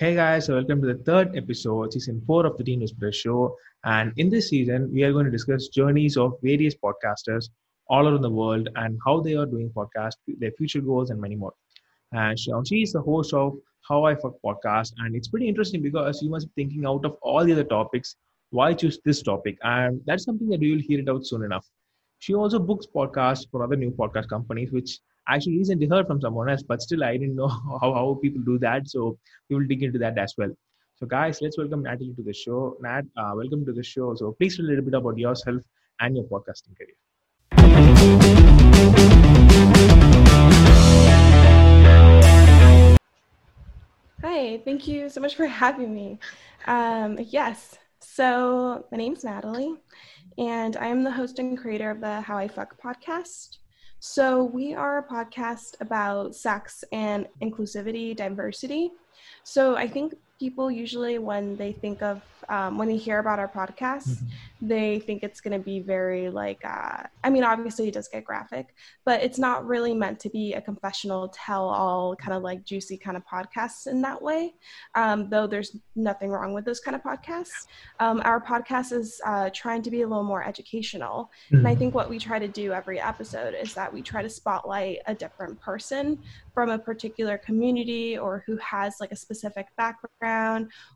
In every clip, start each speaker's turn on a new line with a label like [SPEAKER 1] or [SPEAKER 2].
[SPEAKER 1] Hey guys, so welcome to the third episode, season four of the Teen Whisperer Show. And in this season, we are going to discuss journeys of various podcasters all around the world and how they are doing podcasts, their future goals, and many more. And she, is the host of How I Fuck podcast, and it's pretty interesting because you must be thinking out of all the other topics, why choose this topic? And that's something that you will hear it out soon enough. She also books podcasts for other new podcast companies, which actually recently heard from someone else, but still I didn't know how, how people do that. So we will dig into that as well. So guys, let's welcome Natalie to the show. Nat, uh, welcome to the show. So please tell a little bit about yourself and your podcasting career.
[SPEAKER 2] Hi, thank you so much for having me. Um, yes, so my name's Natalie, and I am the host and creator of the How I Fuck podcast. So, we are a podcast about sex and inclusivity, diversity. So, I think people usually, when they think of, um, when they hear about our podcast, mm-hmm they think it's going to be very like uh, i mean obviously it does get graphic but it's not really meant to be a confessional tell all kind of like juicy kind of podcasts in that way um, though there's nothing wrong with those kind of podcasts um, our podcast is uh, trying to be a little more educational mm-hmm. and i mm-hmm. think what we try to do every episode is that we try to spotlight a different person from a particular community or who has like a specific background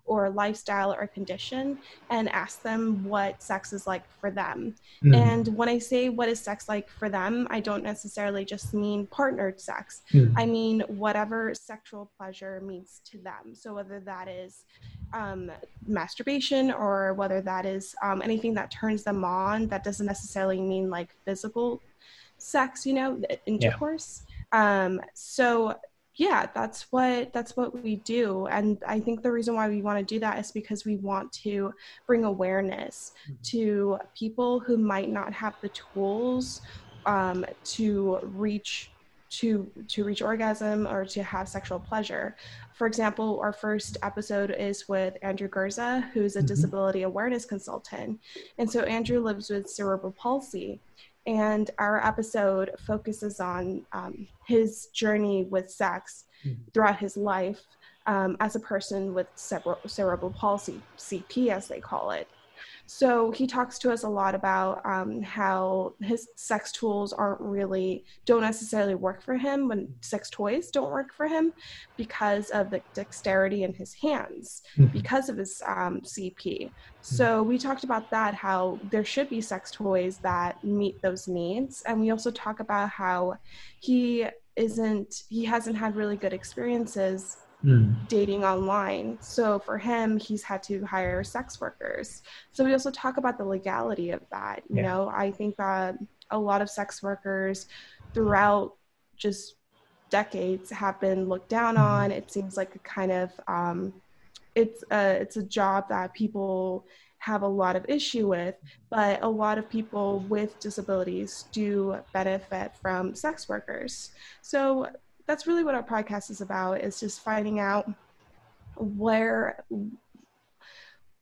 [SPEAKER 2] or lifestyle or condition and ask them what sex is like for them. Mm. And when I say what is sex like for them, I don't necessarily just mean partnered sex. Mm. I mean whatever sexual pleasure means to them. So whether that is um, masturbation or whether that is um, anything that turns them on, that doesn't necessarily mean like physical sex, you know, intercourse. Yeah. Um, so yeah that's what that's what we do and i think the reason why we want to do that is because we want to bring awareness mm-hmm. to people who might not have the tools um, to reach to to reach orgasm or to have sexual pleasure for example our first episode is with andrew Gurza, who's a mm-hmm. disability awareness consultant and so andrew lives with cerebral palsy and our episode focuses on um, his journey with sex mm-hmm. throughout his life um, as a person with cerebral, cerebral palsy, CP as they call it. So he talks to us a lot about um, how his sex tools aren't really, don't necessarily work for him when sex toys don't work for him because of the dexterity in his hands, mm-hmm. because of his um, CP. Mm-hmm. So we talked about that, how there should be sex toys that meet those needs. And we also talk about how he isn't, he hasn't had really good experiences mm. dating online. So for him, he's had to hire sex workers. So we also talk about the legality of that. You yeah. know, I think that a lot of sex workers throughout just decades have been looked down mm-hmm. on. It seems like a kind of um, it's a it's a job that people have a lot of issue with, but a lot of people with disabilities do benefit from sex workers. So that's really what our podcast is about is just finding out where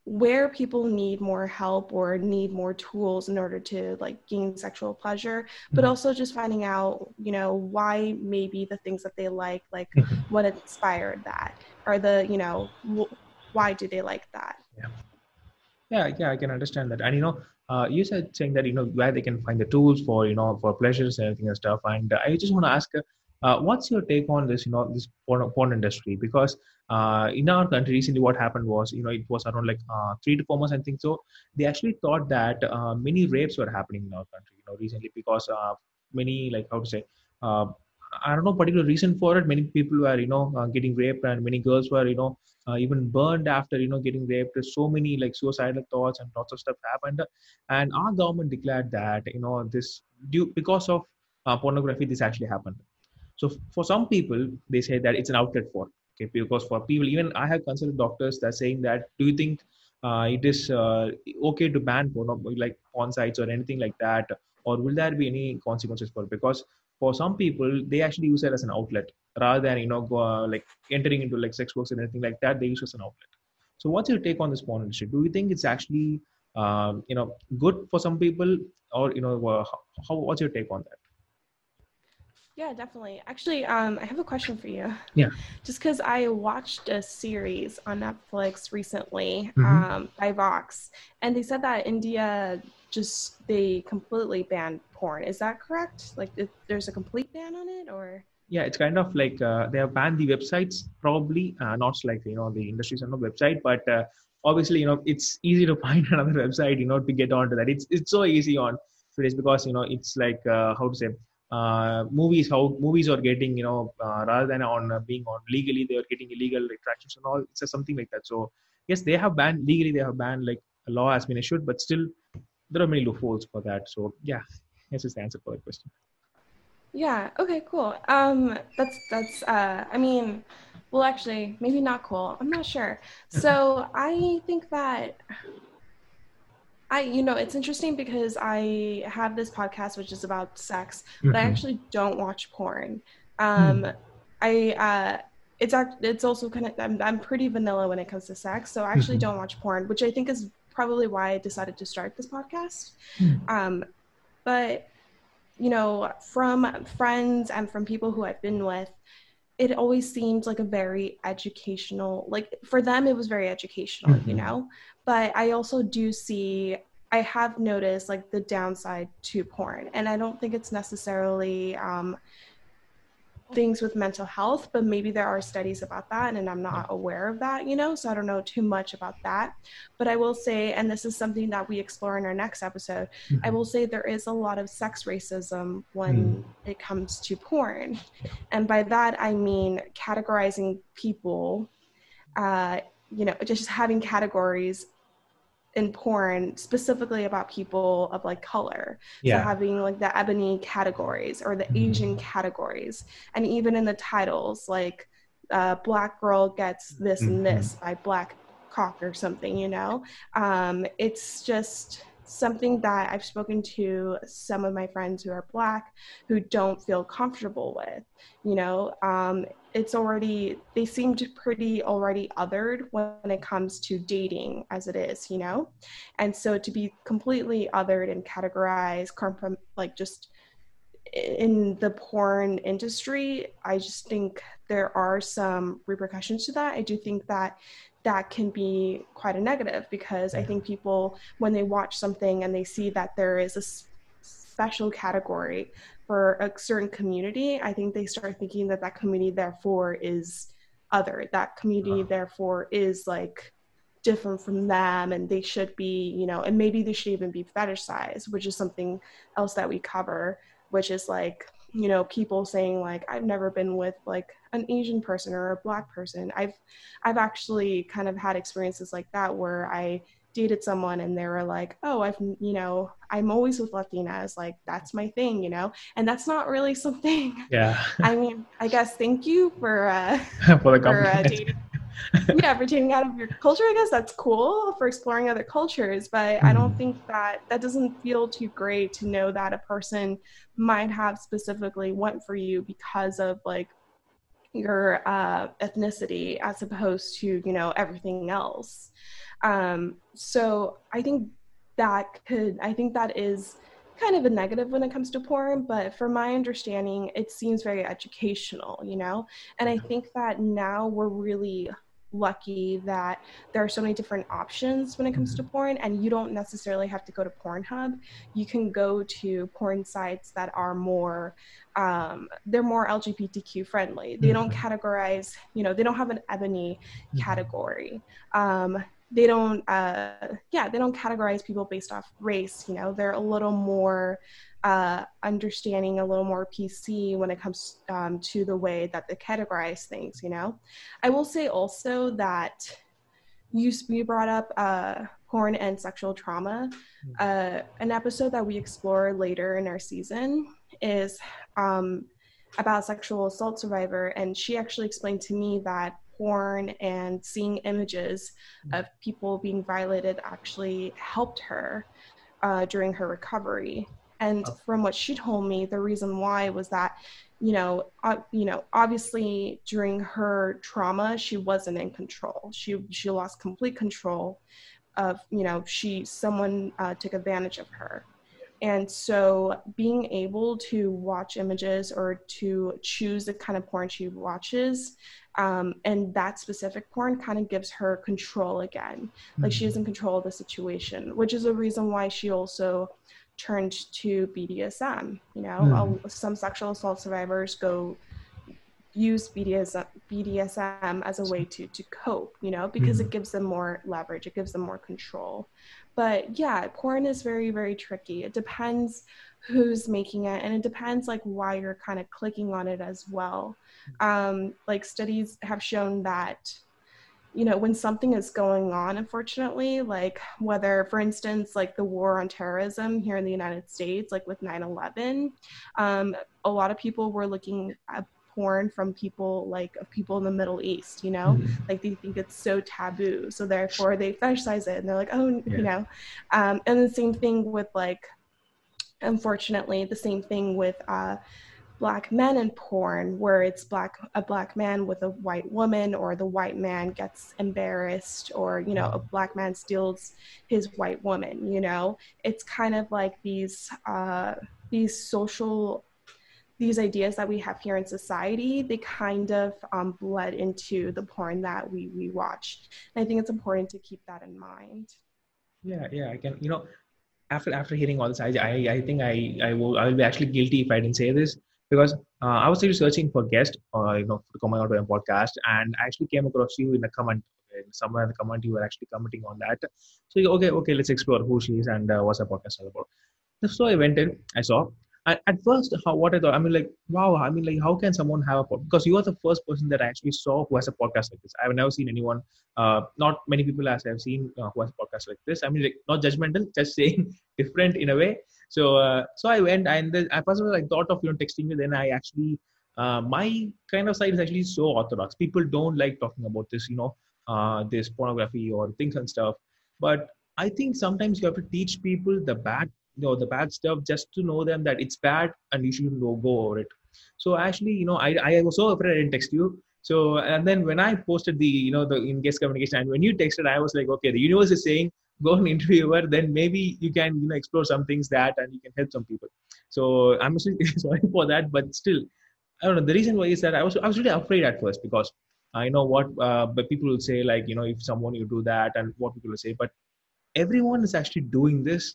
[SPEAKER 2] where people need more help or need more tools in order to like gain sexual pleasure but mm-hmm. also just finding out you know why maybe the things that they like like mm-hmm. what inspired that or the you know why do they like that
[SPEAKER 1] yeah yeah yeah i can understand that and you know uh, you said saying that you know where they can find the tools for you know for pleasures and everything and stuff and uh, i just want to ask uh, uh, what's your take on this, you know, this porn, porn industry? Because uh, in our country recently, what happened was, you know, it was around like uh, three to four months, I think. So they actually thought that uh, many rapes were happening in our country, you know, recently because uh, many, like how to say, uh, I don't know particular reason for it. Many people were, you know, uh, getting raped, and many girls were, you know, uh, even burned after, you know, getting raped. So many like suicidal thoughts and lots of stuff happened, and our government declared that, you know, this due because of uh, pornography, this actually happened. So for some people, they say that it's an outlet for okay because for people even I have consulted doctors that saying that do you think uh, it is uh, okay to ban porn like porn sites or anything like that? Or will there be any consequences for it? because for some people they actually use it as an outlet rather than you know go, uh, like entering into like sex works and anything like that they use it as an outlet. So what's your take on this porn industry? Do you think it's actually um, you know good for some people or you know uh, how, what's your take on that
[SPEAKER 2] Yeah, definitely. Actually, um, I have a question for you.
[SPEAKER 1] Yeah.
[SPEAKER 2] Just because I watched a series on Netflix recently
[SPEAKER 1] Mhm.
[SPEAKER 2] um, by Vox, and they said that India just they completely banned porn. Is that correct? Like, if there's a complete ban on it, or?
[SPEAKER 1] yeah it's kind of like uh, they have banned the websites probably uh, not like you know the industries on the website but uh, obviously you know it's easy to find another website you know to get onto that it's it's so easy on today's because you know it's like uh, how to say uh, movies how movies are getting you know uh, rather than on uh, being on legally they are getting illegal attractions and all it's something like that so yes they have banned legally they have banned like a law has been issued but still there are many loopholes for that so yeah this is the answer for that question
[SPEAKER 2] Yeah. Okay. Cool. Um, that's that's. Uh, I mean, well, actually, maybe not cool. I'm not sure. So I think that I, you know, it's interesting because I have this podcast which is about sex, but I
[SPEAKER 1] Mhm.
[SPEAKER 2] actually don't watch porn. Um, I. Uh, it's act- it's also kind of I'm, I'm pretty vanilla when it comes to sex, so I actually
[SPEAKER 1] Mhm.
[SPEAKER 2] don't watch porn, which I think is probably why I decided to start this podcast.
[SPEAKER 1] Mhm.
[SPEAKER 2] Um, but you know, from friends and from people who I've been with, it always seemed like a very educational, like for them, it was very educational, you
[SPEAKER 1] Mhm.
[SPEAKER 2] know? But I also do see, I have noticed like the downside to porn. And I don't think it's necessarily um, things with mental health, but maybe there are studies about that. And I'm not aware of that, you know? So I don't know too much about that. But I will say, and this is something that we explore in our next episode, I will say there is a lot of sex racism when it comes to porn. And by that, I mean categorizing people, uh, you know, just having categories in porn specifically about people of like color.
[SPEAKER 1] yeah
[SPEAKER 2] So having like the ebony categories or the
[SPEAKER 1] Mhm.
[SPEAKER 2] Asian categories. And even in the titles, like uh, Black Girl gets this and this by Black Cock or something, you know? Um, it's just something that I've spoken to some of my friends who are Black who don't feel comfortable with, you know? Um, it's already, they seemed pretty already othered when it comes to dating as it is, you know? And so to be completely othered and categorized, comprom- like just in the porn industry, I just think there are some repercussions to that. I do think that that can be quite a negative because I think people, when they watch something and they see that there is a special category for a certain community, I think they start thinking that that community, therefore, is other. That community, therefore, is like different from them and they should be, you know, and maybe they should even be fetishized, which is something else that we cover, which is like, you know, people saying like I've never been with like an Asian person or a black person. I've I've actually kind of had experiences like that where I dated someone and they were like, "Oh, I've you know, I'm always with Latinas, like that's my thing, you know." And that's not really something.
[SPEAKER 1] yeah
[SPEAKER 2] I mean, I guess thank you for uh
[SPEAKER 1] for the
[SPEAKER 2] for uh, dating yeah for dating out of your culture i guess that's cool for exploring other cultures but i don't
[SPEAKER 1] Mhm.
[SPEAKER 2] think that that doesn't feel too great to know that a person might have specifically went for you because of like your uh, ethnicity as opposed to you know everything else. Um, so i think that could i think that is kind of a negative when it comes to porn but from my understanding it seems very educational you know? And i think that now we're really lucky that there are so many different options when it comes to porn and you don't necessarily have to go to pornhub. You can go to porn sites that are more um, they're more lgbtq friendly. They don't categorize you know they don't have an ebony category. Um, they don't uh, yeah they don't categorize people based off race you know. They're a little more uh, understanding a little more pc when it comes um, to the way that they categorize things you know? I will say also that you, you brought up uh, porn and sexual trauma. Uh, an episode that we explore later in our season is um, about sexual assault survivor and she actually explained to me that porn and seeing images of people being violated actually helped her uh, during her recovery. And
[SPEAKER 1] Oh.
[SPEAKER 2] from what she told me, the reason why was that, you know, uh, you know, obviously during her trauma, she wasn't in control. She she lost complete control of, you know, she someone uh, took advantage of her, And so being able to watch images or to choose the kind of porn she watches um, and that specific porn kind of gives her control again. Like mm-hmm. she is in control of the situation, which is a reason why she also turned to BDSM. You know, mm-hmm. some sexual assault survivors go use BDSM, BDSM as a way to to cope, you know, because mm-hmm. it gives them more leverage, it gives them more control. But yeah, porn is very very tricky. It depends who's making it and it depends like why you're kind of clicking on it as well. Um, like studies have shown that you know when something is going on unfortunately like whether for instance like the war on terrorism here in the united states like with 9-11 um, a lot of people were looking at porn from people like of people in the Middle East, you know, mm-hmm. like they think it's so taboo, so therefore they fetishize it, and they're like, oh, yeah. you know, um, and the same thing with like, unfortunately, the same thing with uh, black men in porn, where it's black a black man with a white woman, or the white man gets embarrassed, or you know, a mm-hmm. black man steals his white woman. You know, it's kind of like these uh, these social these ideas that we have here in society, they kind of um, bled into the porn that we, we watch. And I think it's important to keep that in mind.
[SPEAKER 1] Yeah, yeah, I can, you know, after after hearing all this, I, I, I think I, I will I will be actually guilty if I didn't say this because uh, I was searching for guest, uh, you know, to out on a podcast, and I actually came across you in a comment. Somewhere in the comment, you were actually commenting on that. So okay, okay, let's explore who she is and uh, what's her podcast all about. So I went in, I saw, at, at first how what i thought i mean like wow i mean like how can someone have a podcast because you are the first person that i actually saw who has a podcast like this i've never seen anyone uh, not many people as i've seen uh, who has a podcast like this i mean like not judgmental just saying different in a way so uh, so i went and then at first all i thought of you know texting you. Then i actually uh, my kind of side is actually so orthodox. People don't like talking about this you know uh, this pornography or things and stuff. But i think sometimes you have to teach people the bad you know the bad stuff just to know them that it's bad and you should go over it. So actually you know i i was so afraid i didn't text you. So and then when i posted the you know the in-guest communication and when you texted i was like okay the universe is saying go and interview her then maybe you can you know explore some things that and you can help some people. So i'm sorry for that but still i don't know. The reason why is that i was i was really afraid at first because i know what uh, but people will say like you know if someone you do that and what people will say but everyone is actually doing this.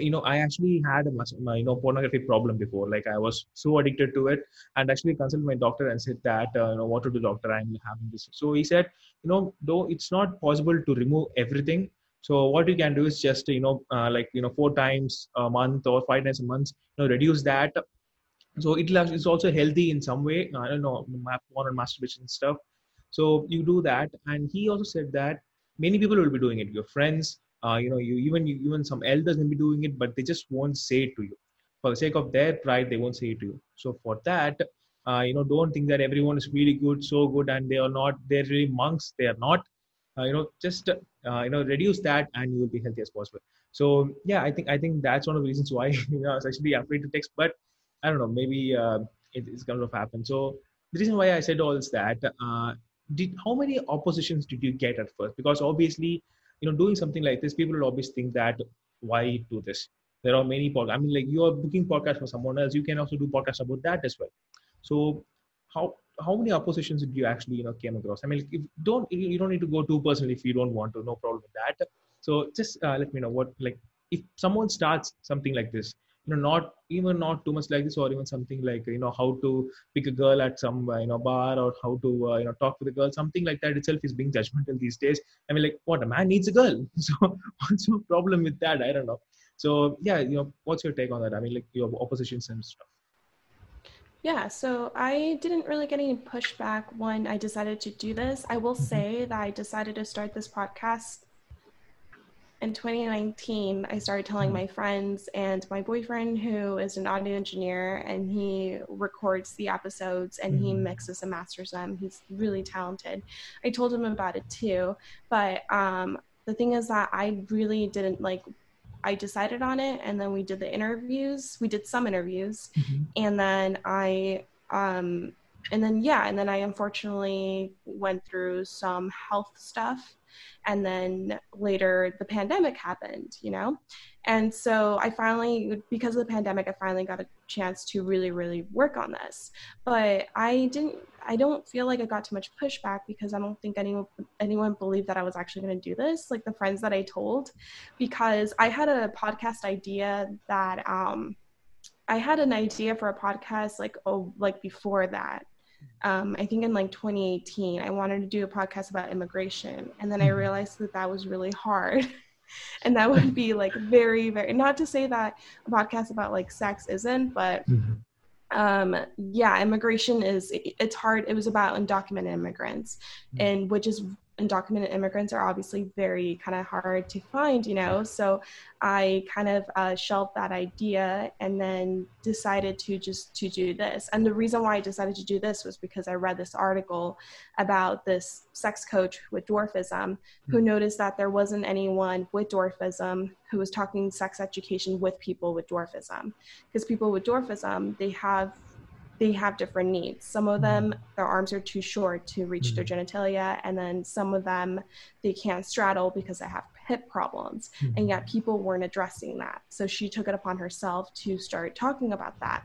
[SPEAKER 1] You know i actually had a you know pornography problem before. Like i was so addicted to it and actually consulted my doctor and said that uh, you know what to do doctor i'm having this. So he said you know though it's not possible to remove everything so what you can do is just you know uh, like you know four times a month or five times a month you know reduce that. So it it's also healthy in some way. I don't know porn and masturbation stuff. So you do that. And he also said that many people will be doing it. Your friends uh, you know you even you, even some elders may be doing it but they just won't say it to you. For the sake of their pride they won't say it to you. So for that uh, you know don't think that everyone is really good so good and they are not they're really monks. They are not you know just uh, you know reduce that and you will be healthy as possible. So yeah i think i think that's one of the reasons why you know, i was actually afraid to text but i don't know maybe uh, it, it's going to happen. So the reason why i said all is that uh, did how many oppositions did you get at first? Because obviously you know doing something like this people will always think that why do this? There are many podcasts i mean like you are booking podcast for someone else you can also do podcasts about that as well. So how how many oppositions did you actually you know came across? I mean if don't you don't need to go too personal if you don't want to no problem with that. So just uh, let me know what like if someone starts something like this you know not even not too much like this or even something like you know how to pick a girl at some uh, you know bar or how to uh, you know talk with a girl something like that itself is being judgmental these days. I mean like what a man needs a girl? So what's your problem with that? I don't know. So yeah you know what's your take on that? I mean like your oppositions and stuff
[SPEAKER 2] yeah, so I didn't really get any pushback when I decided to do this. I will mm-hmm. say that I decided to start this podcast in 2019, I started telling hmm. my friends and my boyfriend, who is an audio engineer, and he records the episodes and mm-hmm. he mixes and masters them. He's really talented. I told him about it too, but um, the thing is that I really didn't like. I decided on it, and then we did the interviews. We did some interviews, mm-hmm. and then I um, and then yeah, and then I unfortunately went through some health stuff and then later the pandemic happened you know and so i finally because of the pandemic i finally got a chance to really really work on this but i didn't i don't feel like i got too much pushback because i don't think anyone anyone believed that i was actually going to do this like the friends that i told because i had a podcast idea that um i had an idea for a podcast like oh like before that um, I think in like 2018, I wanted to do a podcast about immigration. And then I mm-hmm. realized that that was really hard. and that would be like very, very, not to say that a podcast about like sex isn't, but mm-hmm. um, yeah, immigration is, it's hard. It was about undocumented immigrants, mm-hmm. and which is undocumented immigrants are obviously very kind of hard to find, you know. So I kind of uh, shelved that idea and then decided to just to do this. And the reason why I decided to do this was because I read this article about this sex coach with dwarfism who hmm. noticed that there wasn't anyone with dwarfism who was talking sex education with people with dwarfism because people with dwarfism they have they have different needs. Some of them, mm-hmm. their arms are too short to reach mm-hmm. their genitalia, and then some of them, they can't straddle because they have hip problems. Mm-hmm. And yet, people weren't addressing that. So she took it upon herself to start talking about that.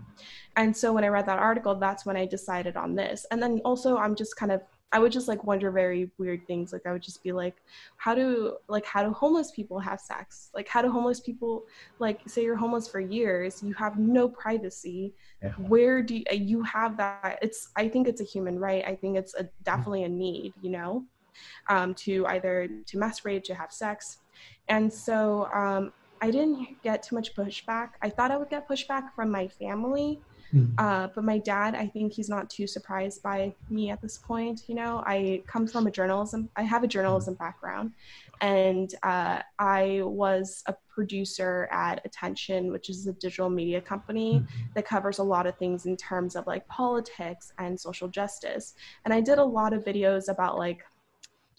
[SPEAKER 2] And so, when I read that article, that's when I decided on this. And then also, I'm just kind of I would just like wonder very weird things. Like I would just be like, how do like how do homeless people have sex? Like how do homeless people like say you're homeless for years, you have no privacy. Yeah. Where do you, you, have that? It's I think it's a human right. I think it's a, definitely a need, you know, um, to either to masturbate, to have sex, and so um, I didn't get too much pushback. I thought I would get pushback from my family Mm-hmm. Uh, but my dad, I think he's not too surprised by me at this point. You know, I come from a journalism, I have a journalism background, and uh, I was a producer at Attention, which is a digital media company mm-hmm. that covers a lot of things in terms of like politics and social justice. And I did a lot of videos about like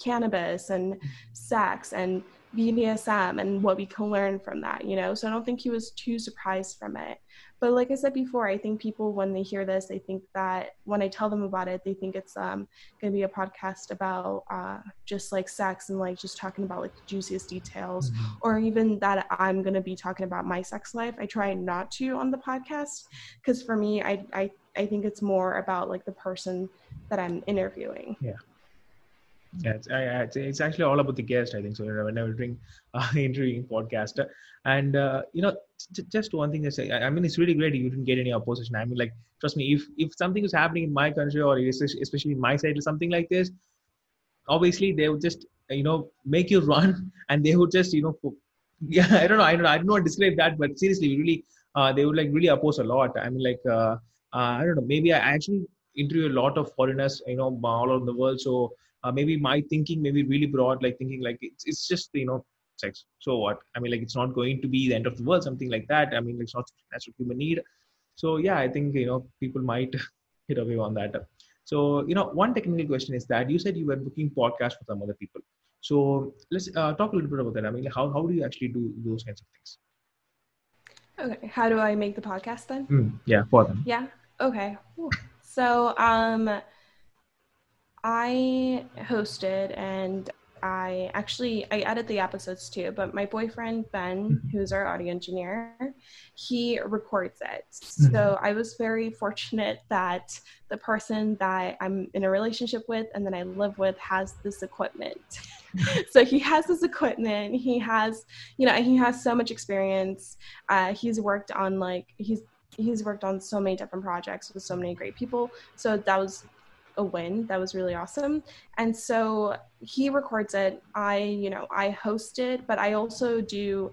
[SPEAKER 2] cannabis and mm-hmm. sex and BDSM and what we can learn from that, you know. So I don't think he was too surprised from it. But like I said before, I think people when they hear this, they think that when I tell them about it, they think it's um gonna be a podcast about uh just like sex and like just talking about like the juiciest details, mm-hmm. or even that I'm gonna be talking about my sex life. I try not to on the podcast because for me, I I I think it's more about like the person that I'm interviewing.
[SPEAKER 1] Yeah yeah it's, I, it's actually all about the guest i think so whenever doing uh, interviewing podcast and uh, you know just one thing I say I, mean it's really great you didn't get any opposition. I mean like trust me if if something is happening in my country or especially in my side or something like this obviously they would just you know make you run and they would just you know yeah i don't know i don't know i don't know how to describe that but seriously really uh, they would like really oppose a lot. I mean like uh, uh, i don't know maybe i actually interview a lot of foreigners you know all over the world. So uh, maybe my thinking maybe really broad like thinking like it's, it's just you know sex. So what? I mean like it's not going to be the end of the world something like that. I mean like it's not natural human need. So yeah i think you know people might hit away on that. So you know one technical question is that you said you were booking podcasts for some other people. So let's uh, talk a little bit about that. I mean how, how do you actually do those kinds of things?
[SPEAKER 2] Okay how do i make the podcast then?
[SPEAKER 1] Mm, yeah for them.
[SPEAKER 2] Yeah okay. So um I hosted and I actually I edit the episodes too, but my boyfriend Ben, mm-hmm. who's our audio engineer, he records it. Mm-hmm. So I was very fortunate that the person that I'm in a relationship with and that I live with has this equipment. so he has this equipment. He has, you know, he has so much experience. Uh, he's worked on like he's he's worked on so many different projects with so many great people. So that was a win. That was really awesome. And so he records it. I you know i host it but i also do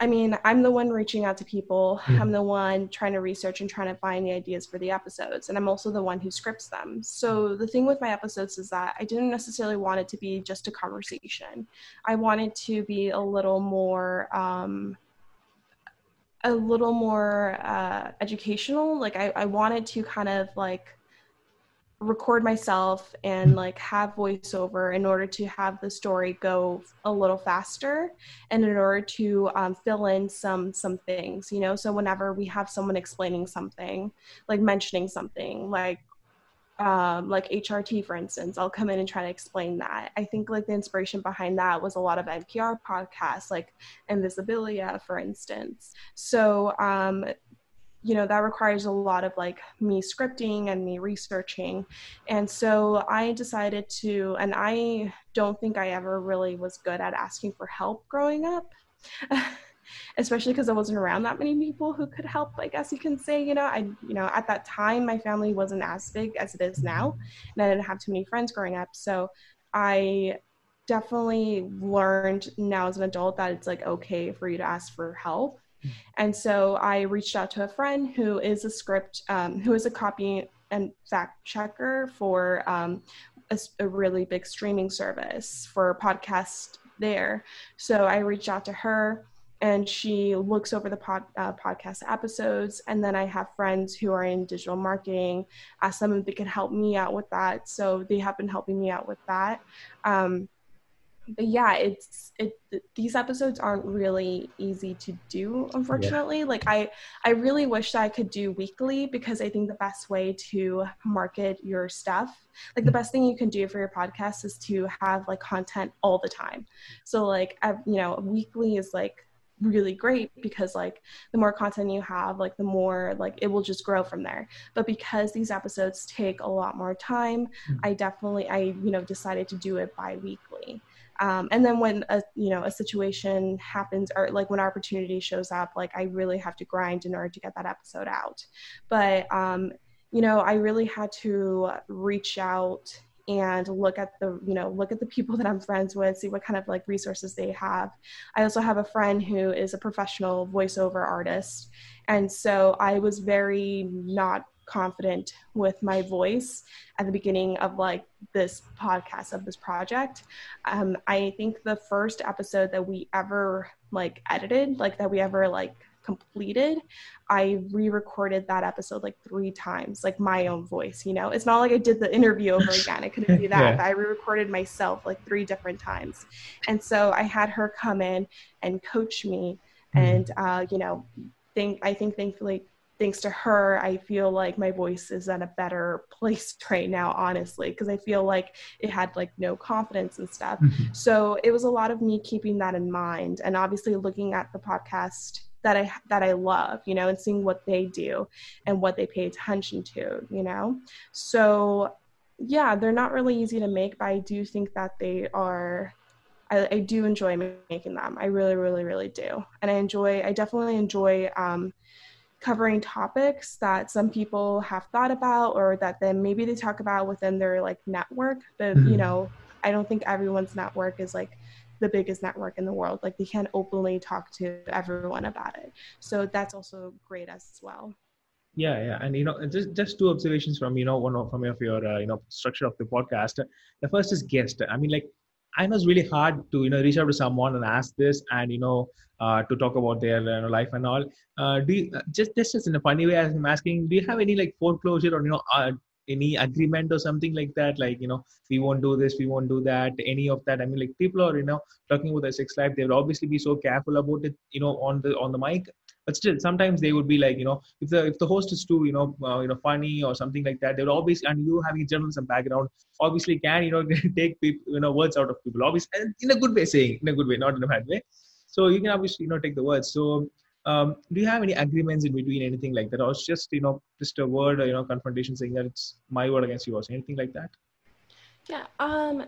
[SPEAKER 2] i mean i'm the one reaching out to people. Mm. i'm the one trying to research and trying to find the ideas for the episodes and i'm also the one who scripts them. So the thing with my episodes is that i didn't necessarily want it to be just a conversation. I wanted to be a little more um, a little more uh, educational. Like I, I wanted to kind of like record myself and like have voiceover in order to have the story go a little faster and in order to um, fill in some some things you know so whenever we have someone explaining something like mentioning something like um, like HRT, for instance, I'll come in and try to explain that. I think like the inspiration behind that was a lot of NPR podcasts, like Invisibilia, for instance. So, um, you know, that requires a lot of like me scripting and me researching. And so I decided to, and I don't think I ever really was good at asking for help growing up. especially because I wasn't around that many people who could help. I guess you can say, you know, I, you know, at that time my family wasn't as big as it is now, and I didn't have too many friends growing up. So I definitely learned now as an adult that it's like okay for you to ask for help. And so I reached out to a friend who is a script, um, who is a copy and fact checker for um, a, a really big streaming service for podcast there. So I reached out to her and she looks over the pod, uh, podcast episodes. And then I have friends who are in digital marketing. Ask them if they can help me out with that. So they have been helping me out with that. Um, but yeah, it's it. These episodes aren't really easy to do, unfortunately. Yeah. Like I, I really wish that I could do weekly because I think the best way to market your stuff, like the mm. best thing you can do for your podcast, is to have like content all the time. So like, you know, weekly is like really great because like the more content you have like the more like it will just grow from there but because these episodes take a lot more time mm-hmm. i definitely i you know decided to do it bi-weekly um, and then when a you know a situation happens or like when opportunity shows up like i really have to grind in order to get that episode out. But um, you know i really had to reach out and look at the you know look at the people that i'm friends with see what kind of like resources they have. I also have a friend who is a professional voiceover artist. And so i was very not confident with my voice at the beginning of like this podcast of this project um, i think the first episode that we ever like edited like that we ever like completed, I re recorded that episode like three times, like my own voice, you know? It's not like I did the interview over again. I couldn't do that. Yeah. I re recorded myself like three different times. And so I had her come in and coach me. Mm-hmm. And, uh, you know, think, I think thankfully thanks to her, I feel like my voice is at a better place right now, honestly, because I feel like it had like no confidence and stuff. Mm-hmm. So it was a lot of me keeping that in mind and obviously looking at the podcast that I that I love, you know, and seeing what they do and what they pay attention to, you know. So yeah, they're not really easy to make, but I do think that they are I, I do enjoy making them. I really, really, really do. And I enjoy I definitely enjoy um covering topics that some people have thought about or that then maybe they talk about within their like network but mm-hmm. you know i don't think everyone's network is like the biggest network in the world. Like they can't openly talk to everyone about it. So that's also great as well.
[SPEAKER 1] Yeah, yeah, and you know, just just two observations from you know one of from of your uh, you know structure of the podcast. The first is guest. I mean, like I know it's really hard to you know reach out to someone and ask this and you know uh, to talk about their you know, life and all. Uh, do you, just just in a funny way, I'm asking, do you have any like foreclosure or you know uh, any agreement or something like that? Like you know we won't do this we won't do that any of that. I mean like people are you know talking about the sex life. They will obviously be so careful about it you know on the on the mic but still sometimes they would be like you know if the if the host is too you know uh, you know funny or something like that they would obviously and you having journalism background obviously can you know take people you know words out of people obviously and in a good way saying in a good way not in a bad way. So you can obviously you know take the words. So um, do you have any agreements in between anything like that or it's just you know just a word or you know confrontation saying that it's my word against yours anything like that?
[SPEAKER 2] Yeah um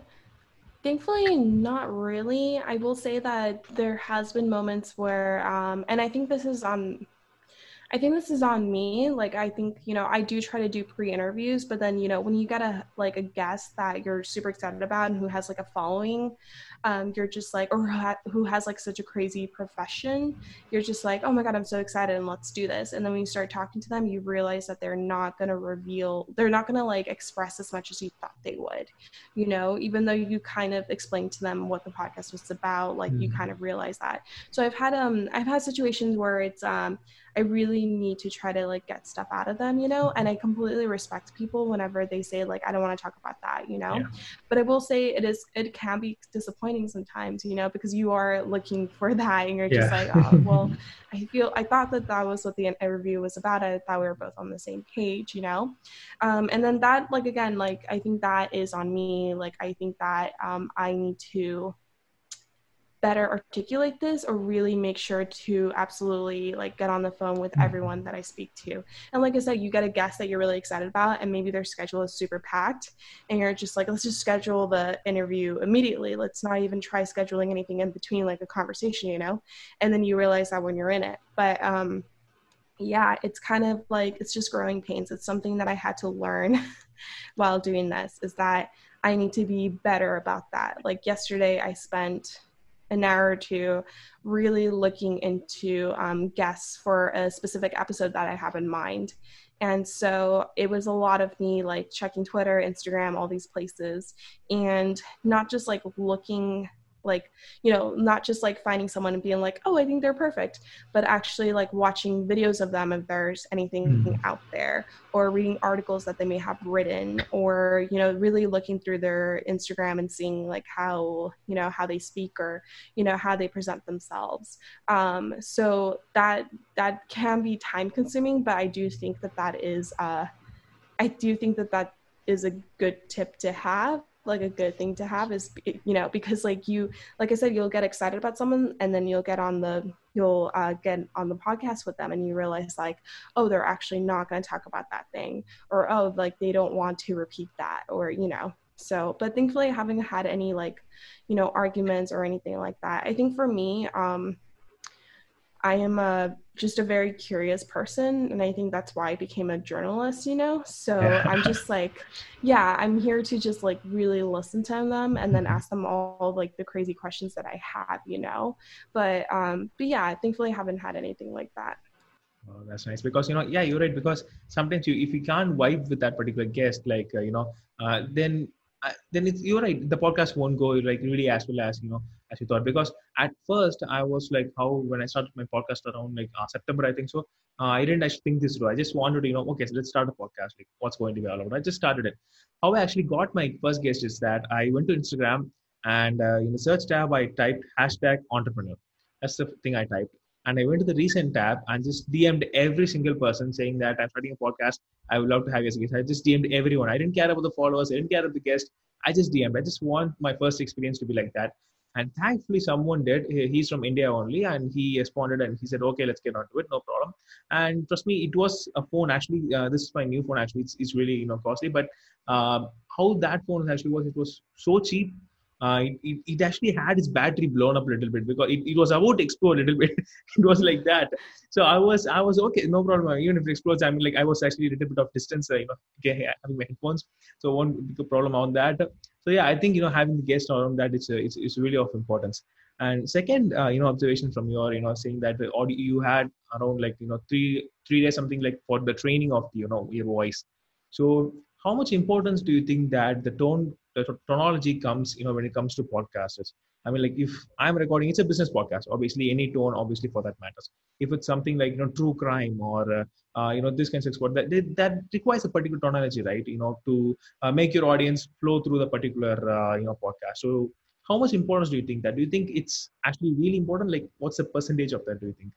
[SPEAKER 2] thankfully not really. I will say that there has been moments where um and i think this is on I think this is on me. Like I think, you know, I do try to do pre-interviews, but then, you know, when you get a like a guest that you're super excited about and who has like a following, um, you're just like, or who has like such a crazy profession, you're just like, oh my god, I'm so excited and let's do this. And then when you start talking to them, you realize that they're not gonna reveal, they're not gonna like express as much as you thought they would, you know, even though you kind of explained to them what the podcast was about, like mm-hmm. you kind of realize that. So I've had um I've had situations where it's um I really need to try to like get stuff out of them, you know. And I completely respect people whenever they say like I don't want to talk about that, you know. Yeah. But I will say it is it can be disappointing sometimes, you know, because you are looking for that and you're just like, oh well, I feel I thought that that was what the interview was about. I thought we were both on the same page, you know. Um, and then that like again, like I think that is on me. Like I think that um, I need to better articulate this or really make sure to absolutely like get on the phone with mm-hmm. everyone that I speak to. And like I said, you get a guest that you're really excited about and maybe their schedule is super packed and you're just like, let's just schedule the interview immediately. Let's not even try scheduling anything in between like a conversation, you know? And then you realize that when you're in it. But um yeah, it's kind of like it's just growing pains. It's something that I had to learn while doing this is that I need to be better about that. Like yesterday I spent an hour or two really looking into um, guests for a specific episode that I have in mind. And so it was a lot of me like checking Twitter, Instagram, all these places, and not just like looking like you know not just like finding someone and being like oh i think they're perfect but actually like watching videos of them if there's anything mm. out there or reading articles that they may have written or you know really looking through their instagram and seeing like how you know how they speak or you know how they present themselves um, so that that can be time consuming but i do think that that is uh i do think that that is a good tip to have like a good thing to have is you know because like you like i said you'll get excited about someone and then you'll get on the you'll uh, get on the podcast with them and you realize like oh they're actually not going to talk about that thing or oh like they don't want to repeat that or you know. So but thankfully i haven't had any like you know arguments or anything like that. I think for me um I am a just a very curious person and I think that's why I became a journalist, you know? So yeah. I'm just like, yeah, I'm here to just like really listen to them and then mm-hmm. ask them all like the crazy questions that I have, you know? But um but yeah, thankfully I haven't had anything like that.
[SPEAKER 1] Oh, that's nice because you know yeah you're right because sometimes you if you can't vibe with that particular guest like uh, you know uh, then uh, then it's you're right the podcast won't go like really as well as you know as you thought because at first i was like how when i started my podcast around like uh, september i think so uh, i didn't actually think this through i just wanted to you know okay so let's start a podcast like what's going to be all about i just started it how i actually got my first guest is that i went to instagram and uh, in the search tab i typed hashtag entrepreneur that's the thing i typed and I went to the recent tab and just DM'd every single person saying that I'm starting a podcast. I would love to have you as a guest. I just DM'd everyone. I didn't care about the followers. I didn't care about the guest. I just DM'd. I just want my first experience to be like that. And thankfully, someone did. He's from India only, and he responded and he said, "Okay, let's get onto it, no problem." And trust me, it was a phone. Actually, uh, this is my new phone. Actually, it's, it's really you know costly, but uh, how that phone actually was, it was so cheap uh, it, it, actually had its battery blown up a little bit because it, it was about to explode a little bit. it was like that. So I was I was okay, no problem. Even if it explodes, I mean like I was actually a little bit of distance, uh, you know, having my headphones, so be a problem on that. So yeah, I think you know having the guest around that it's uh, it's, it's really of importance. And second, uh, you know, observation from your, you know, saying that audio you had around like you know three three days something like for the training of the, you know your voice. So how much importance do you think that the tone the tonology comes you know when it comes to podcasters i mean like if i'm recording it's a business podcast obviously any tone obviously for that matters. If it's something like you know true crime or uh, uh, you know this kind of sport that that requires a particular tonology right? You know to uh, make your audience flow through the particular uh, you know podcast. So how much importance do you think that? Do you think it's actually really important? Like what's the percentage of that do you think?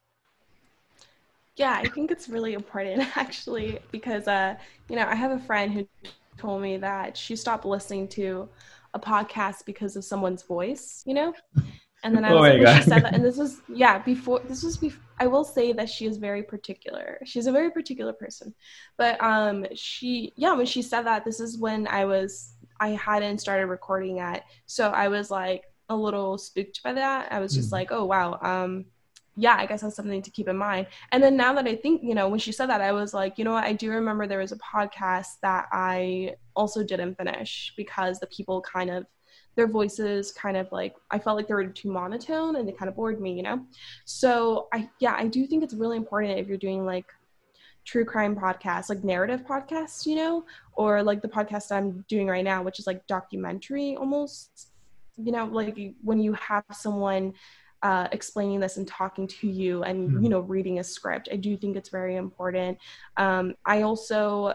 [SPEAKER 2] Yeah, I think it's really important actually because uh, you know, I have a friend who told me that she stopped listening to a podcast because of someone's voice, you know? And then I was oh like, she said that, and this was yeah before. This was before. I will say that she is very particular. She's a very particular person, but um, she yeah when she said that this is when I was I hadn't started recording yet, so I was like a little spooked by that. I was just mm. like, oh wow, um, yeah, I guess that's something to keep in mind. And then now that I think, you know, when she said that, I was like, you know what, I do remember there was a podcast that I also didn't finish because the people kind of their voices kind of like I felt like they were too monotone and they kind of bored me, you know. So I yeah, I do think it's really important if you're doing like true crime podcasts, like narrative podcasts, you know, or like the podcast I'm doing right now, which is like documentary almost. You know, like when you have someone uh, explaining this and talking to you and mm. you know reading a script i do think it's very important um, i also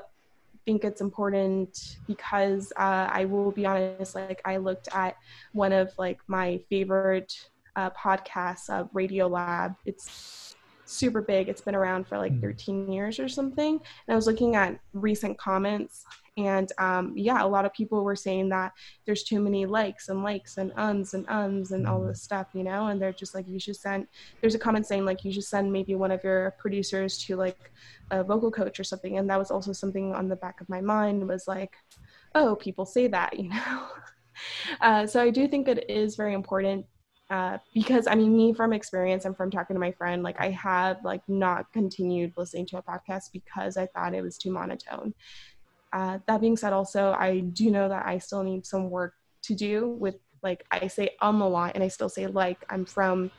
[SPEAKER 2] think it's important because uh, i will be honest like i looked at one of like my favorite uh, podcasts uh, Radiolab it's super big it's been around for like mm. 13 years or something and i was looking at recent comments and um, yeah, a lot of people were saying that there's too many likes and likes and ums and ums and all this stuff, you know, and they're just like, you should send, there's a comment saying like, you should send maybe one of your producers to like a vocal coach or something. And that was also something on the back of my mind was like, oh, people say that, you know. uh, so I do think it is very important uh, because I mean, me from experience and from talking to my friend, like I have like not continued listening to a podcast because I thought it was too monotone. Uh, that being said, also, I do know that I still need some work to do with like I say um a lot and I still say like I'm from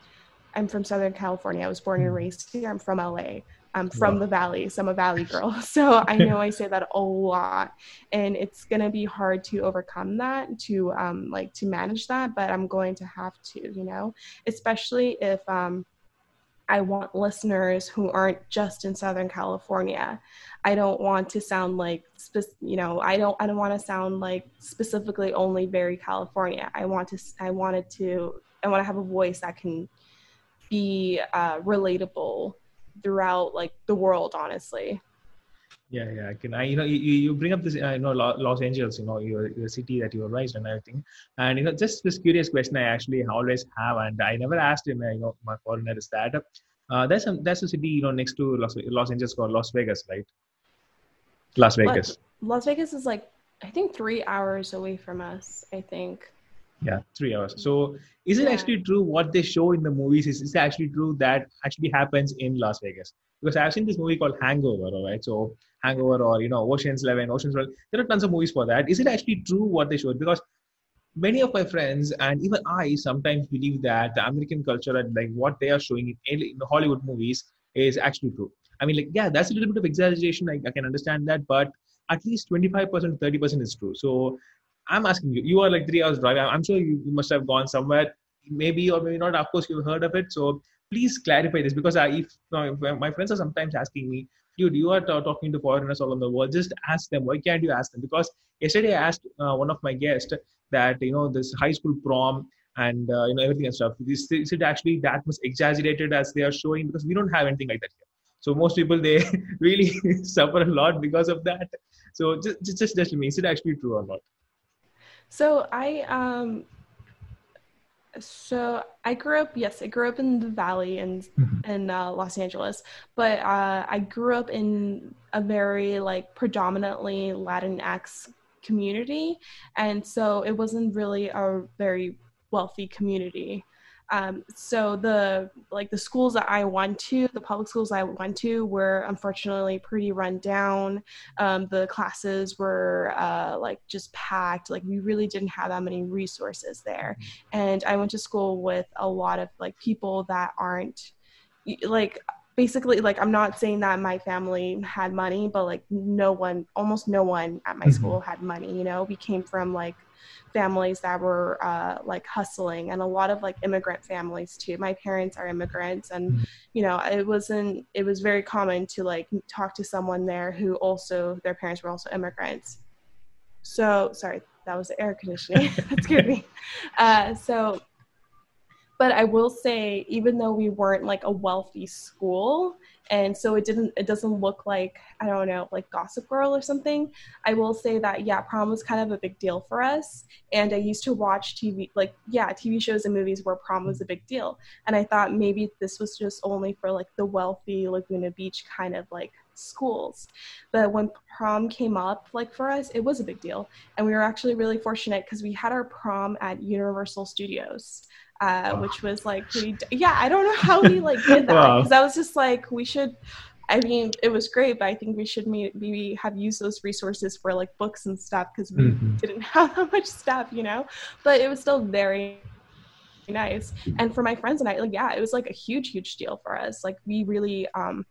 [SPEAKER 2] I'm from Southern California. I was born and raised here. I'm from LA. I'm from the valley, so I'm a valley girl. So I know I say that a lot, and it's gonna be hard to overcome that, to um, like to manage that. But I'm going to have to, you know, especially if um, I want listeners who aren't just in Southern California. I don't want to sound like, you know, I don't, I don't want to sound like specifically only very California. I want to, I wanted to, I want to have a voice that can be uh, relatable throughout like the world, honestly.
[SPEAKER 1] Yeah, yeah. I can I you know you, you bring up this uh, you know Los Angeles, you know your, your city that you were raised and everything, and you know just this curious question I actually always have, and I never asked him. You know my foreigner is that uh, that's, a there's a city you know next to Los, Los Angeles called Las Vegas, right? Las Vegas.
[SPEAKER 2] Las Vegas is like I think three hours away from us. I think.
[SPEAKER 1] Yeah, three hours. So is it yeah. actually true what they show in the movies? Is, is it actually true that actually happens in Las Vegas? Because I've seen this movie called Hangover, all right? So Hangover or you know Ocean's Eleven, Ocean's Twelve. There are tons of movies for that. Is it actually true what they showed? Because many of my friends and even I sometimes believe that the American culture and like what they are showing in, in Hollywood movies is actually true. I mean, like, yeah, that's a little bit of exaggeration. I, I can understand that, but at least 25% 30% is true. So I'm asking you, you are like three hours drive. I'm sure you, you must have gone somewhere, maybe or maybe not. Of course, you've heard of it. So please clarify this because I, if, if my friends are sometimes asking me, dude, you are t- talking to foreigners all over the world. Just ask them. Why can't you ask them? Because yesterday I asked uh, one of my guests that you know this high school prom and uh, you know everything and stuff. Is, it actually that much exaggerated as they are showing? Because we don't have anything like that here. So most people they really suffer a lot because of that. So just just just tell me, is it actually true or not?
[SPEAKER 2] So I um so I grew up, yes, I grew up in the Valley in mm-hmm. in uh, Los Angeles, but uh, I grew up in a very like predominantly Latinx community, and so it wasn't really a very wealthy community. Um, so the like the schools that I went to, the public schools I went to, were unfortunately pretty run down. Um, the classes were uh, like just packed. Like we really didn't have that many resources there. Mm-hmm. And I went to school with a lot of like people that aren't like basically like i'm not saying that my family had money but like no one almost no one at my mm-hmm. school had money you know we came from like families that were uh, like hustling and a lot of like immigrant families too. My parents are immigrants and mm-hmm. you know it wasn't it was very common to like talk to someone there who also their parents were also immigrants. So sorry that was the air conditioning. That scared me. Uh, so but i will say even though we weren't like a wealthy school and so it didn't it doesn't look like i don't know like gossip girl or something. I will say that yeah prom was kind of a big deal for us. And i used to watch tv like yeah tv shows and movies where prom was a big deal. And i thought maybe this was just only for like the wealthy laguna beach kind of like schools. But when prom came up like for us it was a big deal. And we were actually really fortunate because we had our prom at universal studios uh, wow. which was like pretty. Yeah, I don't know how we like did that because wow. I was just like, we should. I mean, it was great, but I think we should maybe have used those resources for like books and stuff because we mm-hmm. didn't have that much stuff, you know. But it was still very nice. And for my friends and I, like, yeah, it was like a huge, huge deal for us. Like, we really, um,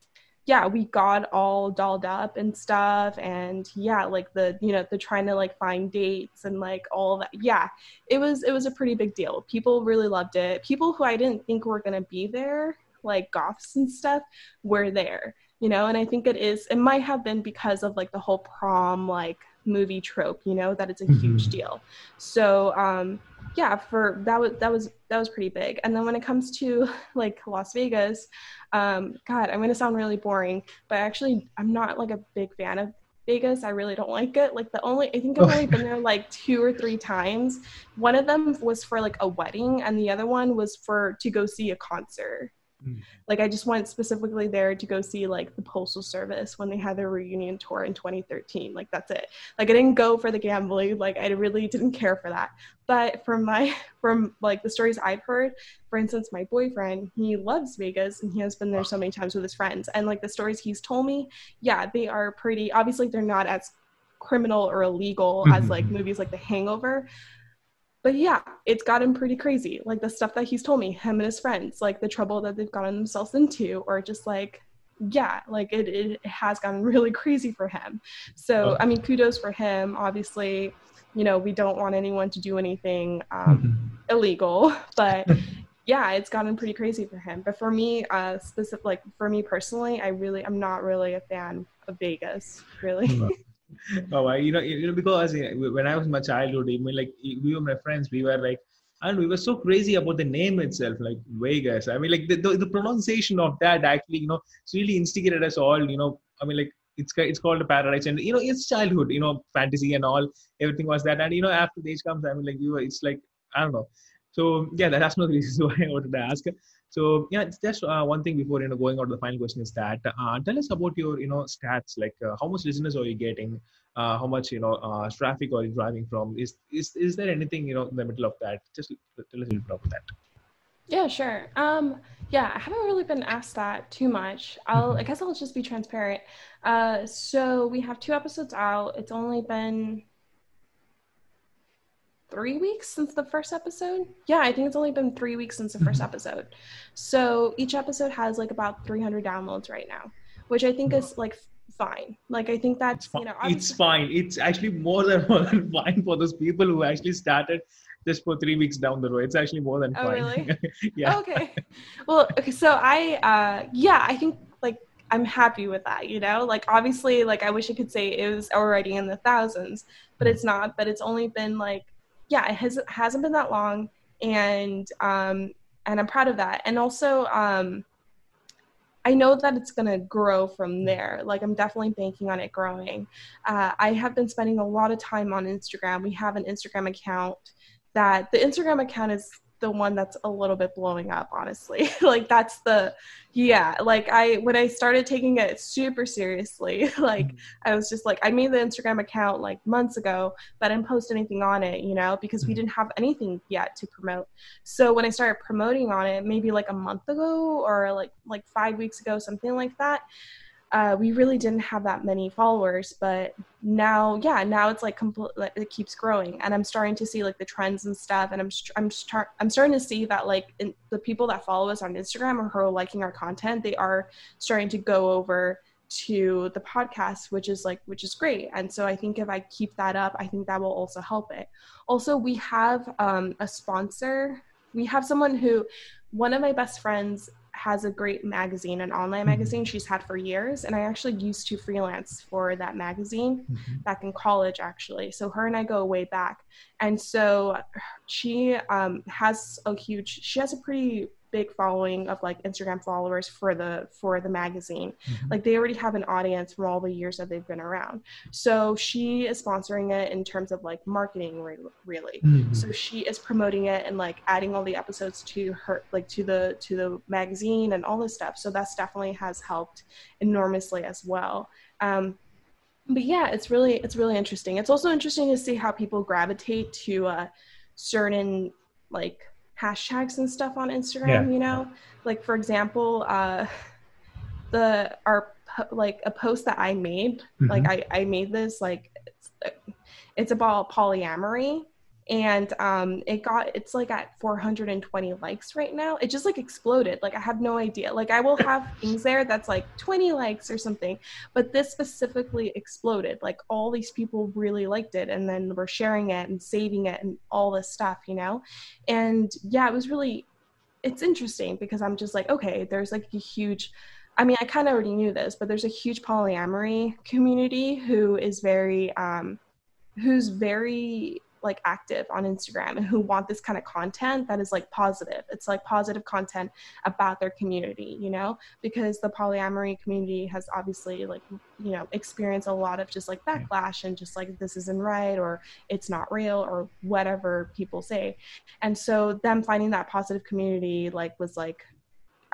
[SPEAKER 2] yeah, we got all dolled up and stuff. And yeah, like the, you know, the trying to like find dates and like all that. Yeah, it was, it was a pretty big deal. People really loved it. People who I didn't think were going to be there, like goths and stuff, were there, you know? And I think it is, it might have been because of like the whole prom, like movie trope, you know, that it's a mm-hmm. huge deal. So, um, yeah, for that was that was that was pretty big. And then when it comes to like Las Vegas, um, God, I'm gonna sound really boring, but actually I'm not like a big fan of Vegas. I really don't like it. Like the only I think I've only been there like two or three times. One of them was for like a wedding, and the other one was for to go see a concert. Mm. Like I just went specifically there to go see like the Postal Service when they had their reunion tour in 2013. Like that's it. Like I didn't go for the gambling. Like I really didn't care for that. But from my from like the stories I've heard, for instance, my boyfriend, he loves Vegas and he has been there so many times with his friends. And like the stories he's told me, yeah, they are pretty obviously they're not as criminal or illegal mm-hmm. as like movies like The Hangover, but yeah, it's gotten pretty crazy. Like the stuff that he's told me, him and his friends, like the trouble that they've gotten themselves into, or just like, yeah, like it, it has gotten really crazy for him. So, oh. I mean, kudos for him. Obviously, you know, we don't want anyone to do anything um, illegal, but yeah, it's gotten pretty crazy for him. But for me, uh, specific, like for me personally, I really, I'm not really a fan of Vegas, really.
[SPEAKER 1] Oh, I, you know, you know, because eh, when I was in my childhood, even like we were my friends, we were like, and we were so crazy about the name itself, like Vegas. I mean, like the, the, the pronunciation of that actually, you know, it's really instigated us all. You know, I mean, like it's it's called a paradise, and you know, it's childhood, you know, fantasy and all. Everything was that, and you know, after the age comes, I mean, like you, it's like I don't know. So yeah, that's of the reasons why I wanted to ask. So yeah, it's just uh, one thing before you know going on to the final question is that uh, tell us about your you know stats like uh, how much listeners are you getting, uh, how much you know uh, traffic are you driving from? Is is is there anything you know in the middle of that? Just tell us a little bit about that.
[SPEAKER 2] Yeah, sure. Um, yeah, I haven't really been asked that too much. I'll, mm-hmm. I guess I'll just be transparent. Uh, so we have two episodes out. It's only been three weeks since the first episode. Yeah, I think it's only been three weeks since the first mm-hmm. episode. So each episode has like about 300 downloads right now, which I think is like fine. Like I think that's
[SPEAKER 1] you know it's fine. It's actually more than more than fine for those people who actually started just for three weeks down the road. It's actually more than
[SPEAKER 2] oh,
[SPEAKER 1] fine.
[SPEAKER 2] Really? yeah. Okay. Well, okay. So I, uh, yeah, I think like I'm happy with that. You know, like obviously, like I wish I could say it was already in the thousands, but it's not. But it's only been like yeah, it has hasn't been that long, and um, and I'm proud of that. And also, um, I know that it's gonna grow from there. Like I'm definitely banking on it growing. Uh, I have been spending a lot of time on Instagram. We have an Instagram account that the Instagram account is the one that's a little bit blowing up honestly like that's the yeah like i when i started taking it super seriously like mm-hmm. i was just like i made the instagram account like months ago but i didn't post anything on it you know because we mm-hmm. didn't have anything yet to promote so when i started promoting on it maybe like a month ago or like like five weeks ago something like that uh, we really didn't have that many followers, but now, yeah, now it's like complete. It keeps growing, and I'm starting to see like the trends and stuff, and I'm I'm start, I'm starting to see that like in, the people that follow us on Instagram or who are liking our content, they are starting to go over to the podcast which is like which is great. And so i think if i keep that up i think that will also help it. Also we have um, a sponsor. We have someone who one of my best friends has a great magazine, an online mm-hmm. magazine she's had for years. And I actually used to freelance for that magazine mm-hmm. back in college, actually. So her and I go way back. And so she um, has a huge, she has a pretty big following of like Instagram followers for the for the magazine. Mm-hmm. Like they already have an audience from all the years that they've been around. So she is sponsoring it in terms of like marketing re- really. Mm-hmm. So she is promoting it and like adding all the episodes to her like to the to the magazine and all this stuff. So that's definitely has helped enormously as well. Um, but yeah, it's really it's really interesting. It's also interesting to see how people gravitate to uh, certain like hashtags and stuff on Instagram, yeah. you know? Like for example, uh the our like a post that I made, mm-hmm. like I I made this like it's, it's about polyamory and um, it got it's like at 420 likes right now. It just like exploded. Like i have no idea. Like i will have things there that's like 20 likes or something but this specifically exploded. Like all these people really liked it and then were sharing it and saving it and all this stuff you know? And yeah it was really it's interesting because i'm just like okay there's like a huge I mean, I kind of already knew this, but there's a huge polyamory community who is very, um, who's very like active on Instagram and who want this kind of content that is like positive. It's like positive content about their community, you know, because the polyamory community has obviously like, you know, experienced a lot of just like backlash and just like this isn't right or it's not real or whatever people say. And so them finding that positive community like was like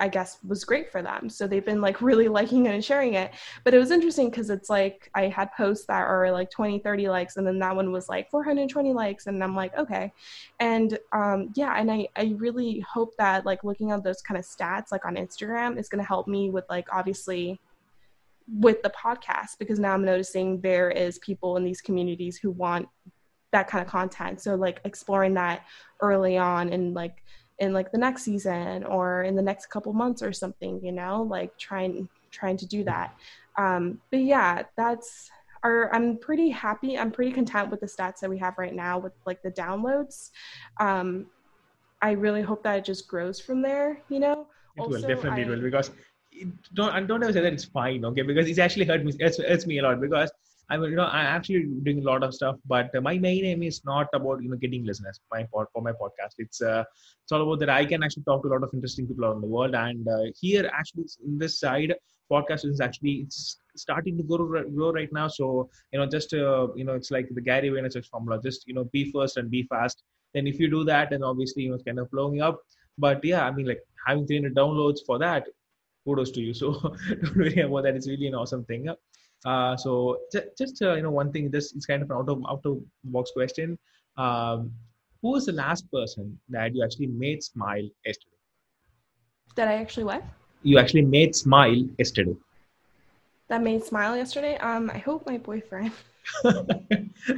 [SPEAKER 2] I guess was great for them. So they've been like really liking it and sharing it. But it was interesting because it's like I had posts that are like 20, 30 likes, and then that one was like 420 likes. And I'm like, okay. And um, yeah, and I, I really hope that like looking at those kind of stats like on Instagram is going to help me with like obviously with the podcast because now I'm noticing there is people in these communities who want that kind of content. So like exploring that early on and like in like the next season or in the next couple months or something you know like trying trying to do that. Um but yeah that's our i'm pretty happy i'm pretty content with the stats that we have right now with like the downloads. Um i really hope that it just grows from there you know?
[SPEAKER 1] It also, will definitely I, will because it don't and don't ever say that it's fine okay? Because it's actually hurt me it's hurts me a lot because I mean, you know, I'm actually doing a lot of stuff, but uh, my main aim is not about you know getting listeners. My pod, for my podcast, it's uh, it's all about that I can actually talk to a lot of interesting people around the world, and uh, here actually in this side, podcast is actually starting to grow grow right now. So you know, just uh, you know, it's like the Gary Vaynerchuk formula: just you know, be first and be fast. Then if you do that, then obviously you know, it's kind of blowing up. But yeah, I mean, like having 300 downloads for that, kudos to you. So don't worry about that. It's really an awesome thing. Uh, so just, just uh, you know, one thing. This is kind of an out of out of box question. Um, who was the last person that you actually made smile yesterday?
[SPEAKER 2] That I actually what?
[SPEAKER 1] You actually made smile yesterday.
[SPEAKER 2] That made smile yesterday. Um, I hope my boyfriend.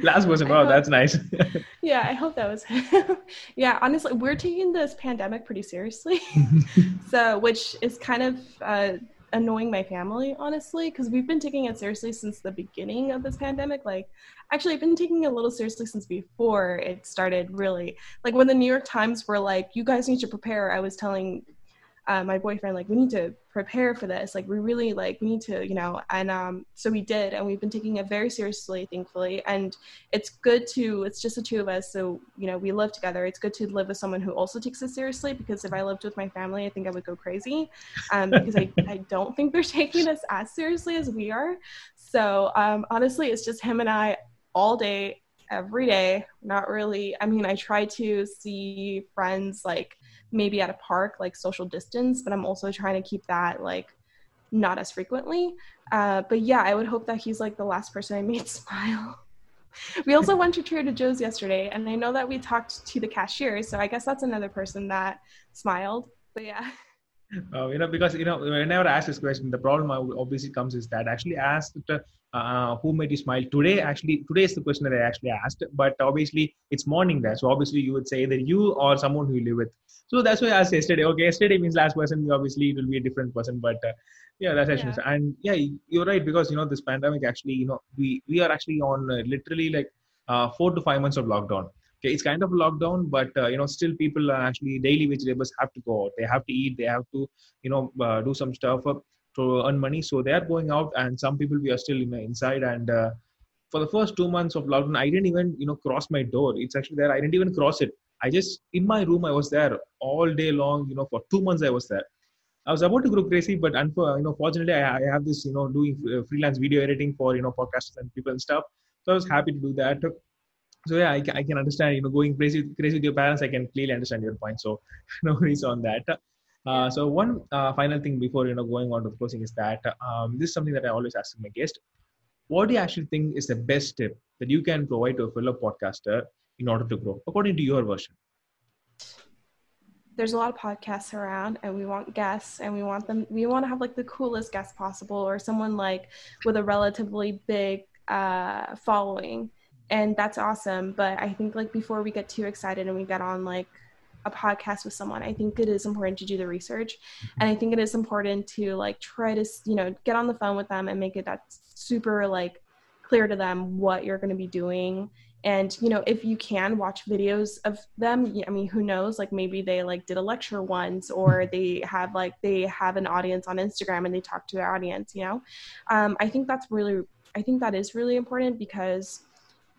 [SPEAKER 1] last person. Wow, that's nice.
[SPEAKER 2] yeah, I hope that was him. yeah, honestly, we're taking this pandemic pretty seriously. so, which is kind of uh, annoying my family honestly because we've been taking it seriously since the beginning of this pandemic like actually i've been taking it a little seriously since before it started really. Like when the new york times were like you guys need to prepare i was telling uh, my boyfriend like we need to prepare for this. Like we really like we need to you know and um so we did and we've been taking it very seriously thankfully. And it's good to it's just the two of us so you know we live together. It's good to live with someone who also takes it seriously because if i lived with my family i think i would go crazy um because i i don't think they're taking us as seriously as we are. So um honestly it's just him and i all day every day. Not really i mean i try to see friends like maybe at a park like social distance but i'm also trying to keep that like not as frequently. Uh, but yeah i would hope that he's like the last person i made smile. We also went to trader joe's yesterday and i know that we talked to the cashier so i guess that's another person that smiled. But yeah
[SPEAKER 1] uh, you know because you know whenever i ask this question the problem obviously comes is that actually asked uh, who made you smile? Today actually today is the question that i actually asked but obviously it's morning there. So obviously you would say either you or someone who you live with. So that's why i asked yesterday. Okay yesterday means last person obviously it will be a different person but uh, yeah that's actually yeah. and yeah you're right because you know this pandemic actually you know we we are actually on uh, literally like uh, four to five months of lockdown okay it's kind of lockdown but uh, you know still people are actually daily wage laborers have to go out they have to eat they have to you know uh, do some stuff to earn money. So they are going out, and some people we are still you know, inside. And uh, for the first two months of lockdown, I didn't even you know cross my door. It's actually there. I didn't even cross it. I just in my room I was there all day long. You know, for two months I was there. I was about to go crazy, but unfor- you know, fortunately, I, I, have this, you know, doing uh, freelance video editing for, you know, podcasts and people and stuff. So I was happy to do that. So yeah, I, I can understand, you know, going crazy, crazy with your parents. I can clearly understand your point. So no worries on that. Uh, so one uh, final thing before you know going on to the closing is that um, this is something that I always ask my guest. What do you actually think is the best tip that you can provide to a fellow podcaster in order to grow, according to your version?
[SPEAKER 2] There's a lot of podcasts around, and we want guests, and we want them. We want to have like the coolest guest possible, or someone like with a relatively big uh, following and that's awesome. But i think like before we get too excited and we get on like a podcast with someone i think it is important to do the research. Mm-hmm. and i think it is important to like try to you know get on the phone with them and make it that super like clear to them what you're going to be doing. And you know if you can watch videos of them i mean who knows? Like maybe they like did a lecture once or mm-hmm. they have like they have an audience on instagram and they talk to their audience you know? Um, i think that's really i think that is really important because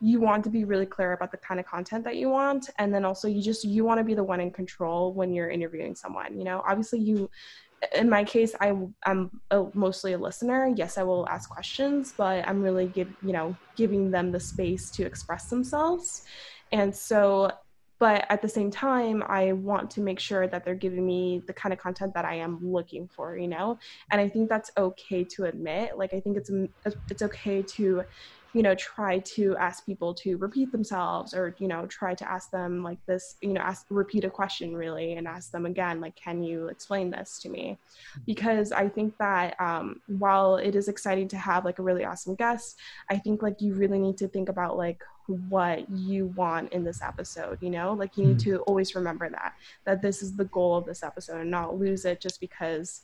[SPEAKER 2] you want to be really clear about the kind of content that you want and then also you just you want to be the one in control when you're interviewing someone you know? Obviously you in my case i i'm mostly a listener. Yes i will ask questions but i'm really give you know giving them the space to express themselves. And so but at the same time i want to make sure that they're giving me the kind of content that i am looking for you know? And i think that's okay to admit. Like i think it's it's okay to you know try to ask people to repeat themselves or you know try to ask them like this you know ask repeat a question really and ask them again like can you explain this to me? Because i think that um, while it is exciting to have like a really awesome guest i think like you really need to think about like what you want in this episode you know? Like you need mm-hmm. to always remember that that this is the goal of this episode and not lose it just because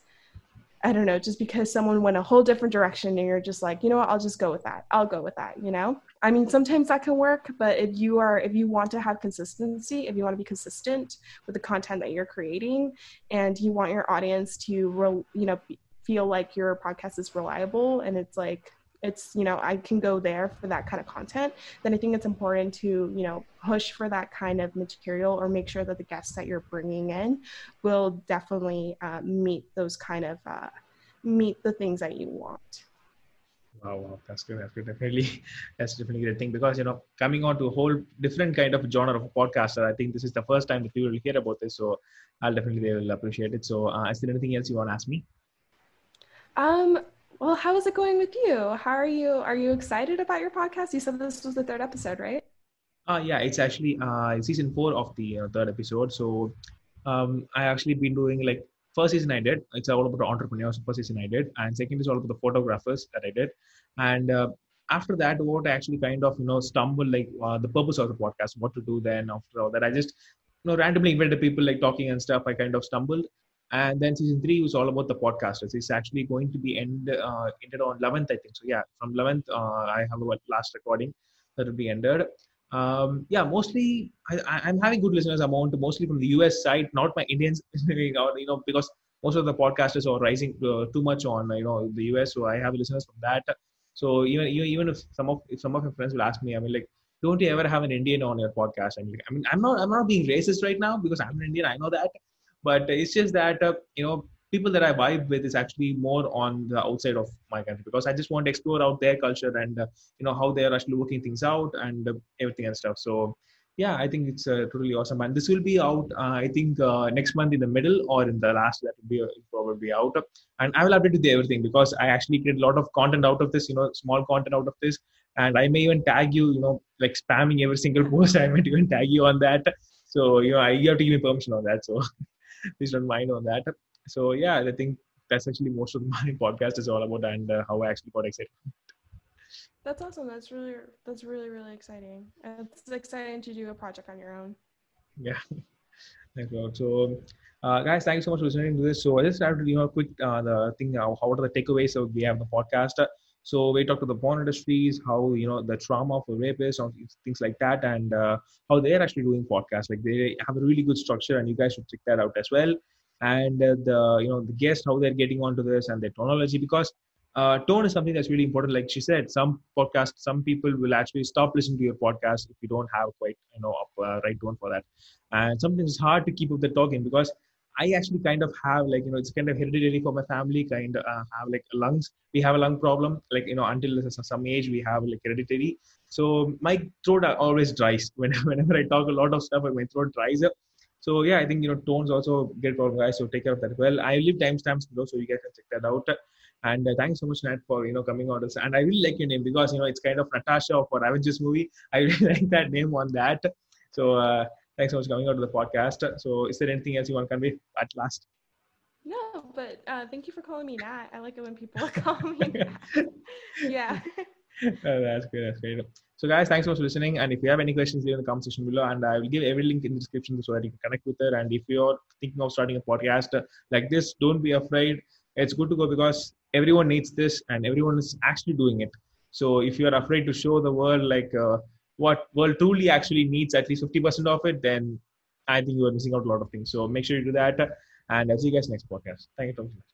[SPEAKER 2] I don't know, just because someone went a whole different direction and you're just like, you know what, I'll just go with that. I'll go with that, you know? I mean, sometimes that can work, but if you are, if you want to have consistency, if you want to be consistent with the content that you're creating and you want your audience to, re, you know, feel like your podcast is reliable and it's like, it's you know i can go there for that kind of content then i think it's important to you know push for that kind of material or make sure that the guests that you're bringing in will definitely uh, meet those kind of uh, meet the things that you want
[SPEAKER 1] Wow, wow, that's good. That's good. Definitely, that's definitely a great thing because you know, coming on to a whole different kind of genre of a podcaster, I think this is the first time that people will hear about this. So, I'll definitely they will appreciate it. So, uh, is there anything else you want to ask me?
[SPEAKER 2] Um, well, how is it going with you? How are you? Are you excited about your podcast? You said this was the third episode, right?
[SPEAKER 1] Uh, yeah, it's actually uh, season four of the uh, third episode. So um, I actually been doing like first season I did. It's all about the entrepreneurs. First season I did, and second is all about the photographers that I did. And uh, after that, what I actually kind of you know stumbled like uh, the purpose of the podcast, what to do then after all that. I just you know randomly invited people like talking and stuff. I kind of stumbled, and then season three was all about the podcasters. It's actually going to be end uh, ended on 11th, I think. So yeah, from 11th, uh, I have a last recording that will be ended. Um, yeah, mostly I, am having good listeners amount, mostly from the US side, not my Indians, you know, because most of the podcasters are rising uh, too much on you know the US. So I have listeners from that. So even even if some of if some of your friends will ask me, I mean like, don't you ever have an Indian on your podcast? And like, I mean, I'm not I'm not being racist right now because I'm an Indian. I know that, but it's just that uh, you know people that I vibe with is actually more on the outside of my country because I just want to explore out their culture and uh, you know how they are actually working things out and uh, everything and stuff. So yeah, I think it's uh, totally awesome. And this will be out, uh, I think, uh, next month in the middle or in the last. That will be uh, probably out. And I will update you everything because I actually create a lot of content out of this. You know, small content out of this, and I may even tag you. You know, like spamming every single post. I might even tag you on that. So you know, I, you have to give me permission on that. So please don't mind on that. So yeah, I think that's actually most of my podcast is all about and uh, how I actually got excited.
[SPEAKER 2] That's awesome. That's really that's really really exciting. It's exciting to do a project on your own.
[SPEAKER 1] Yeah. Thanks, Lord. So, uh, guys, thank you so much for listening to this. So, I just started, you know, a quick uh, the thing. Uh, how are the takeaways? So, we have the podcast. So, we talked to the porn industries, how you know the trauma for rapists, or things like that, and uh, how they're actually doing podcasts. Like they have a really good structure, and you guys should check that out as well. And uh, the you know the guests how they're getting onto this and their tonology because uh, tone is something that's really important. Like she said some podcasts some people will actually stop listening to your podcast if you don't have quite you know right tone for that. And sometimes it's hard to keep up the talking because I actually kind of have like you know it's kind of hereditary for my family. Kind of uh, have like lungs. We have a lung problem. Like you know until some age we have like hereditary. So my throat always dries whenever whenever I talk a lot of stuff. My throat dries up. So yeah, I think you know tones also get problem, guys. So take care of that. Well, I leave timestamps below, so you guys can check that out. And uh, thanks so much, Nat, for you know coming on this. And I really like your name because you know it's kind of Natasha for Avengers movie. I really like that name on that. So uh, thanks so much for coming out to the podcast. So is there anything else you want to convey at last?
[SPEAKER 2] No, but uh, thank you for calling me Nat. I like it when people call me Nat. yeah.
[SPEAKER 1] Oh, that's great. That's great. So, guys, thanks so much for listening. And if you have any questions, leave in the comment section below. And I will give every link in the description so that you can connect with her. And if you're thinking of starting a podcast like this, don't be afraid. It's good to go because everyone needs this and everyone is actually doing it. So, if you're afraid to show the world like uh, what world truly actually needs at least 50% of it, then I think you are missing out a lot of things. So, make sure you do that. And I'll see you guys next podcast. Thank you so much.